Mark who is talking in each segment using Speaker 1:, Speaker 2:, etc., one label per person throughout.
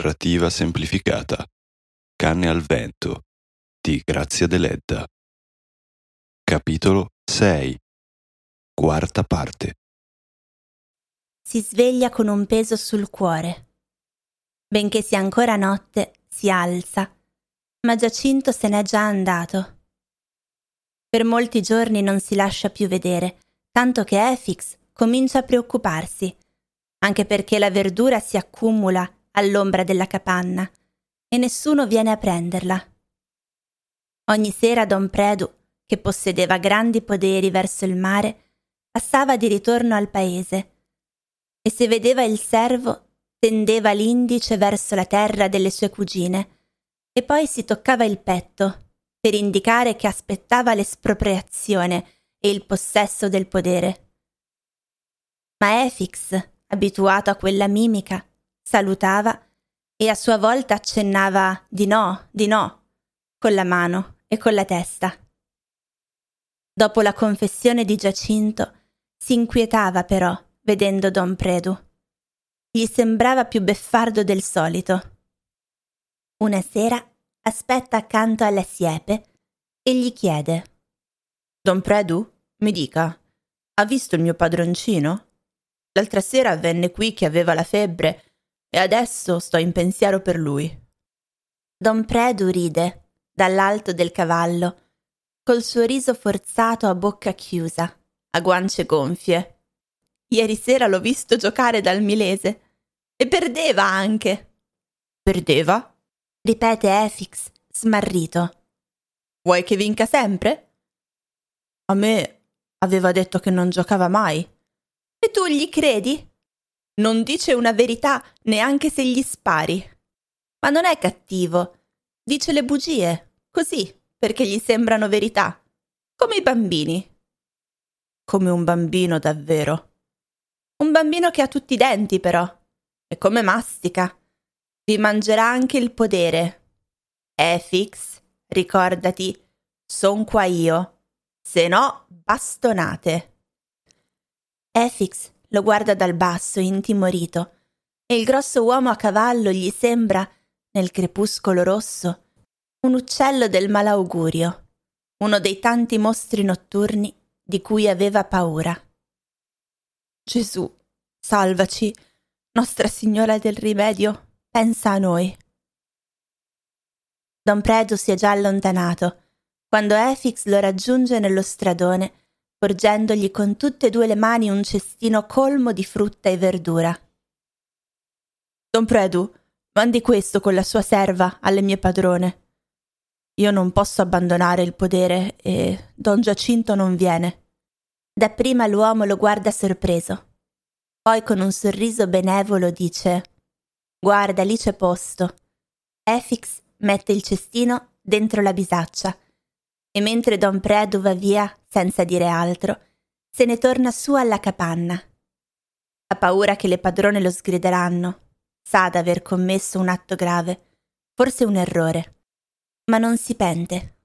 Speaker 1: Narrativa semplificata. Canne al vento di Grazia Deledda. Capitolo 6. Quarta parte.
Speaker 2: Si sveglia con un peso sul cuore. Benché sia ancora notte, si alza, ma Giacinto se n'è già andato. Per molti giorni non si lascia più vedere, tanto che Efix comincia a preoccuparsi, anche perché la verdura si accumula all'ombra della capanna e nessuno viene a prenderla. Ogni sera Don Predu, che possedeva grandi poderi verso il mare, passava di ritorno al paese e se vedeva il servo tendeva l'indice verso la terra delle sue cugine e poi si toccava il petto per indicare che aspettava l'espropriazione e il possesso del podere. Ma Efix, abituato a quella mimica, salutava e a sua volta accennava di no, di no, con la mano e con la testa. Dopo la confessione di Giacinto, si inquietava però vedendo Don Predu. Gli sembrava più beffardo del solito. Una sera aspetta accanto alla siepe e gli chiede:
Speaker 3: Don Predu, mi dica, ha visto il mio padroncino? L'altra sera venne qui che aveva la febbre e adesso sto in pensiero per lui.
Speaker 2: Don Predu ride dall'alto del cavallo, col suo riso forzato a bocca chiusa, a guance gonfie. Ieri sera l'ho visto giocare dal milese e perdeva anche.
Speaker 3: Perdeva?
Speaker 2: ripete Efix, smarrito.
Speaker 3: Vuoi che vinca sempre? A me aveva detto che non giocava mai.
Speaker 2: E tu gli credi? Non dice una verità neanche se gli spari. Ma non è cattivo. Dice le bugie, così, perché gli sembrano verità. Come i bambini.
Speaker 3: Come un bambino davvero.
Speaker 2: Un bambino che ha tutti i denti, però. E come mastica. Vi mangerà anche il podere. Efix, ricordati, son qua io. Se no, bastonate. Efix lo guarda dal basso, intimorito, e il grosso uomo a cavallo gli sembra, nel crepuscolo rosso, un uccello del malaugurio, uno dei tanti mostri notturni di cui aveva paura. Gesù, salvaci, Nostra Signora del Rimedio, pensa a noi. Don Predu si è già allontanato, quando Efix lo raggiunge nello stradone porgendogli con tutte e due le mani un cestino colmo di frutta e verdura.
Speaker 3: Don Predu, mandi questo con la sua serva alle mie padrone. Io non posso abbandonare il podere e Don Giacinto non viene.
Speaker 2: Dapprima l'uomo lo guarda sorpreso. Poi con un sorriso benevolo dice Guarda, lì c'è posto. Efix mette il cestino dentro la bisaccia e mentre Don Predu va via senza dire altro, se ne torna su alla capanna. Ha paura che le padrone lo sgrideranno. Sa d'aver commesso un atto grave, forse un errore. Ma non si pente.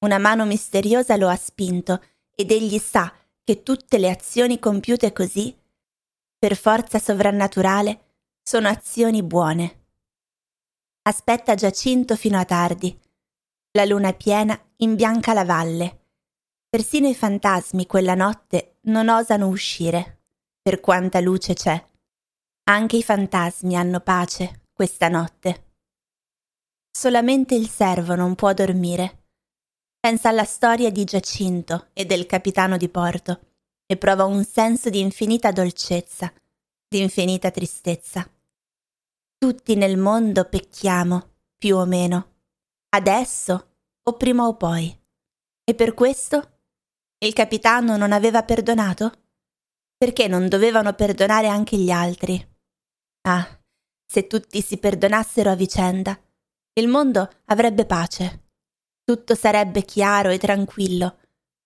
Speaker 2: Una mano misteriosa lo ha spinto ed egli sa che tutte le azioni compiute così, per forza sovrannaturale, sono azioni buone. Aspetta Giacinto fino a tardi la luna piena imbianca la valle. Persino i fantasmi quella notte non osano uscire, per quanta luce c'è. Anche i fantasmi hanno pace questa notte. Solamente il servo non può dormire. Pensa alla storia di Giacinto e del capitano di porto e prova un senso di infinita dolcezza, di infinita tristezza. Tutti nel mondo pecchiamo, più o meno Adesso o prima o poi. E per questo? Il capitano non aveva perdonato? Perché non dovevano perdonare anche gli altri? Ah, se tutti si perdonassero a vicenda, il mondo avrebbe pace. Tutto sarebbe chiaro e tranquillo,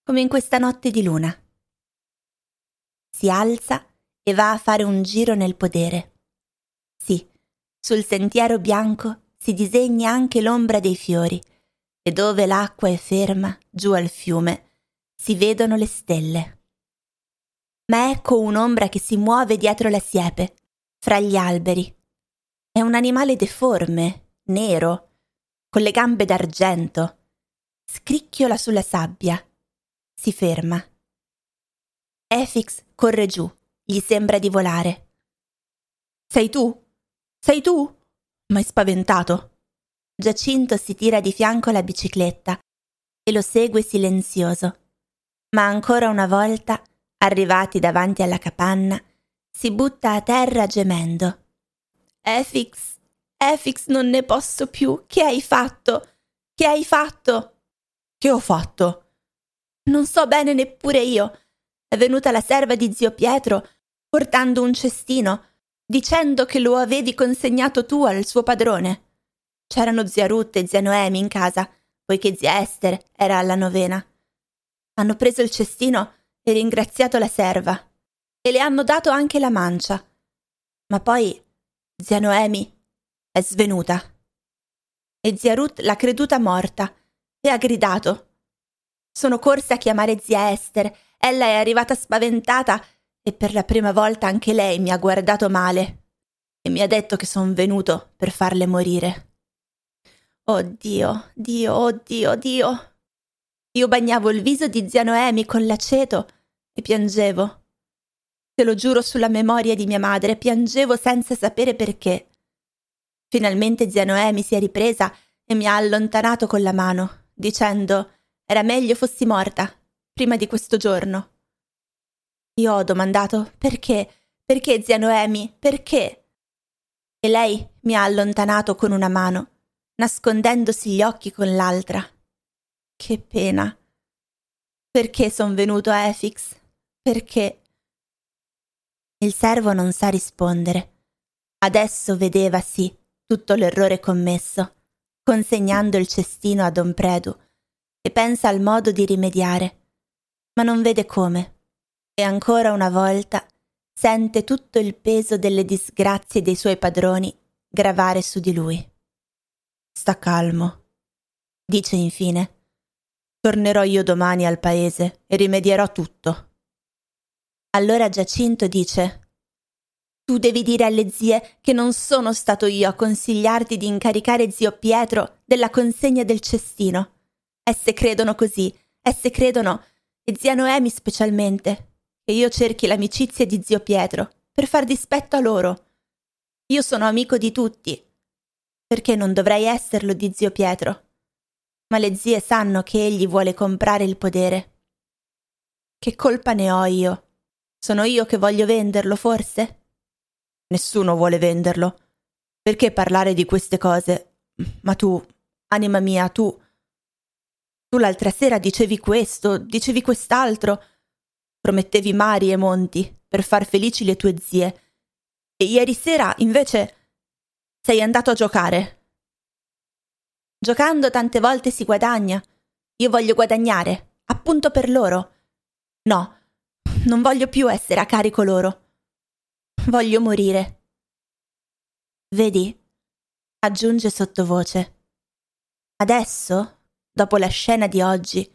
Speaker 2: come in questa notte di luna. Si alza e va a fare un giro nel podere. Sì, sul sentiero bianco si disegna anche l'ombra dei fiori e dove l'acqua è ferma, giù al fiume, si vedono le stelle. Ma ecco un'ombra che si muove dietro la siepe, fra gli alberi. È un animale deforme, nero, con le gambe d'argento. Scricchiola sulla sabbia. Si ferma. Efix corre giù, gli sembra di volare.
Speaker 3: Sei tu? Sei tu? M'hai spaventato.
Speaker 2: Giacinto si tira di fianco la bicicletta e lo segue silenzioso. Ma ancora una volta, arrivati davanti alla capanna, si butta a terra gemendo.
Speaker 3: Efix, Efix, non ne posso più. Che hai fatto? Che hai fatto? Che ho fatto? Non so bene neppure io. È venuta la serva di zio Pietro portando un cestino, dicendo che lo avevi consegnato tu al suo padrone. C'erano zia Ruth e zia Noemi in casa, poiché zia Esther era alla novena. Hanno preso il cestino e ringraziato la serva e le hanno dato anche la mancia. Ma poi zia Noemi è svenuta. E zia Ruth l'ha creduta morta e ha gridato. Sono corsa a chiamare zia Esther. Ella è arrivata spaventata e per la prima volta anche lei mi ha guardato male e mi ha detto che son venuto per farle morire. Oh Dio, Dio, oh Dio, Dio. Io bagnavo il viso di zia Noemi con l'aceto e piangevo. Te lo giuro sulla memoria di mia madre, piangevo senza sapere perché. Finalmente zia Noemi si è ripresa e mi ha allontanato con la mano, dicendo era meglio fossi morta, prima di questo giorno. Io ho domandato perché, perché zia Noemi, perché? E lei mi ha allontanato con una mano, nascondendosi gli occhi con l'altra. Che pena. Perché son venuto a Efix? Perché?
Speaker 2: Il servo non sa rispondere. Adesso vedeva, sì, tutto l'errore commesso, consegnando il cestino a Don Predu, e pensa al modo di rimediare, ma non vede come. E ancora una volta sente tutto il peso delle disgrazie dei suoi padroni gravare su di lui.
Speaker 3: Sta calmo, dice infine. Tornerò io domani al paese e rimedierò tutto.
Speaker 2: Allora Giacinto dice tu devi dire alle zie che non sono stato io a consigliarti di incaricare zio Pietro della consegna del cestino. Esse credono così, esse credono, e zia Noemi specialmente, che io cerchi l'amicizia di zio Pietro per far dispetto a loro. Io sono amico di tutti. Perché non dovrei esserlo di zio Pietro? Ma le zie sanno che egli vuole comprare il podere. Che colpa ne ho io? Sono io che voglio venderlo, forse?
Speaker 3: Nessuno vuole venderlo. Perché parlare di queste cose? Ma tu, anima mia, tu... Tu l'altra sera dicevi questo, dicevi quest'altro. Promettevi mari e monti per far felici le tue zie. E ieri sera, invece, sei andato a giocare.
Speaker 2: Giocando tante volte si guadagna. Io voglio guadagnare, appunto per loro. No, non voglio più essere a carico loro. Voglio morire. Vedi? aggiunge sottovoce. Adesso, dopo la scena di oggi,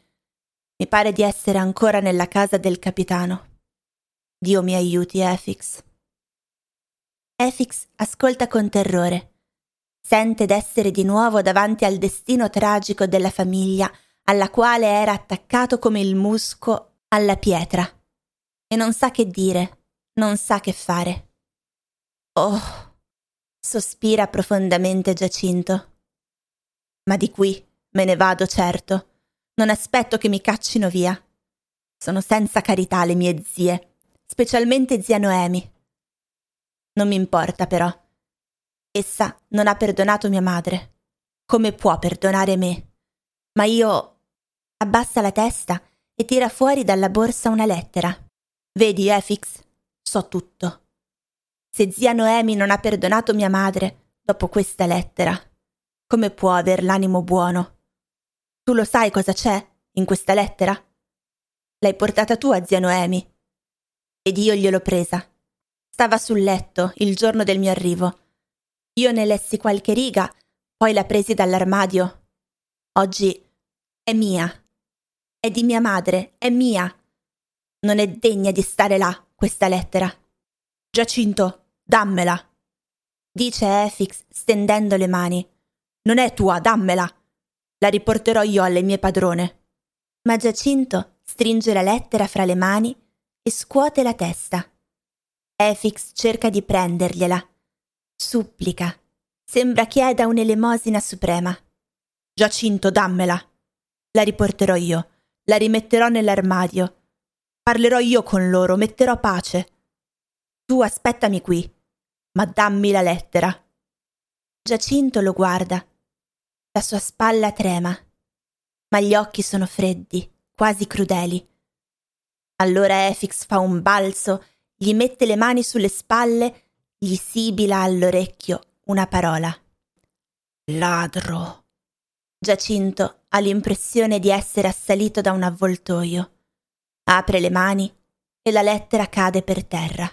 Speaker 2: mi pare di essere ancora nella casa del capitano. Dio mi aiuti, Efix. Efix ascolta con terrore. Sente d'essere di nuovo davanti al destino tragico della famiglia alla quale era attaccato come il musco alla pietra. E non sa che dire non sa che fare. Oh, sospira profondamente Giacinto. Ma di qui me ne vado certo. Non aspetto che mi caccino via. Sono senza carità le mie zie, specialmente zia Noemi. Non mi importa però. Essa non ha perdonato mia madre. Come può perdonare me? Ma io... Abbassa la testa e tira fuori dalla borsa una lettera. Vedi, Efix, So tutto. Se zia Noemi non ha perdonato mia madre dopo questa lettera, come può aver l'animo buono? Tu lo sai cosa c'è in questa lettera? L'hai portata tu a zia Noemi. Ed io gliel'ho presa. Stava sul letto il giorno del mio arrivo. Io ne lessi qualche riga, poi la presi dall'armadio. Oggi è mia. È di mia madre, è mia. Non è degna di stare là questa lettera.
Speaker 3: Giacinto, dammela.
Speaker 2: dice Efix stendendo le mani.
Speaker 3: Non è tua, dammela. La riporterò io alle mie padrone.
Speaker 2: Ma Giacinto stringe la lettera fra le mani e scuote la testa. Efix cerca di prendergliela. Supplica. Sembra chieda un'elemosina suprema.
Speaker 3: Giacinto, dammela. La riporterò io. La rimetterò nell'armadio. Parlerò io con loro, metterò pace. Tu aspettami qui, ma dammi la lettera.
Speaker 2: Giacinto lo guarda. La sua spalla trema, ma gli occhi sono freddi, quasi crudeli. Allora Efix fa un balzo, gli mette le mani sulle spalle, gli sibila all'orecchio una parola.
Speaker 3: Ladro.
Speaker 2: Giacinto ha l'impressione di essere assalito da un avvoltoio. Apre le mani e la lettera cade per terra.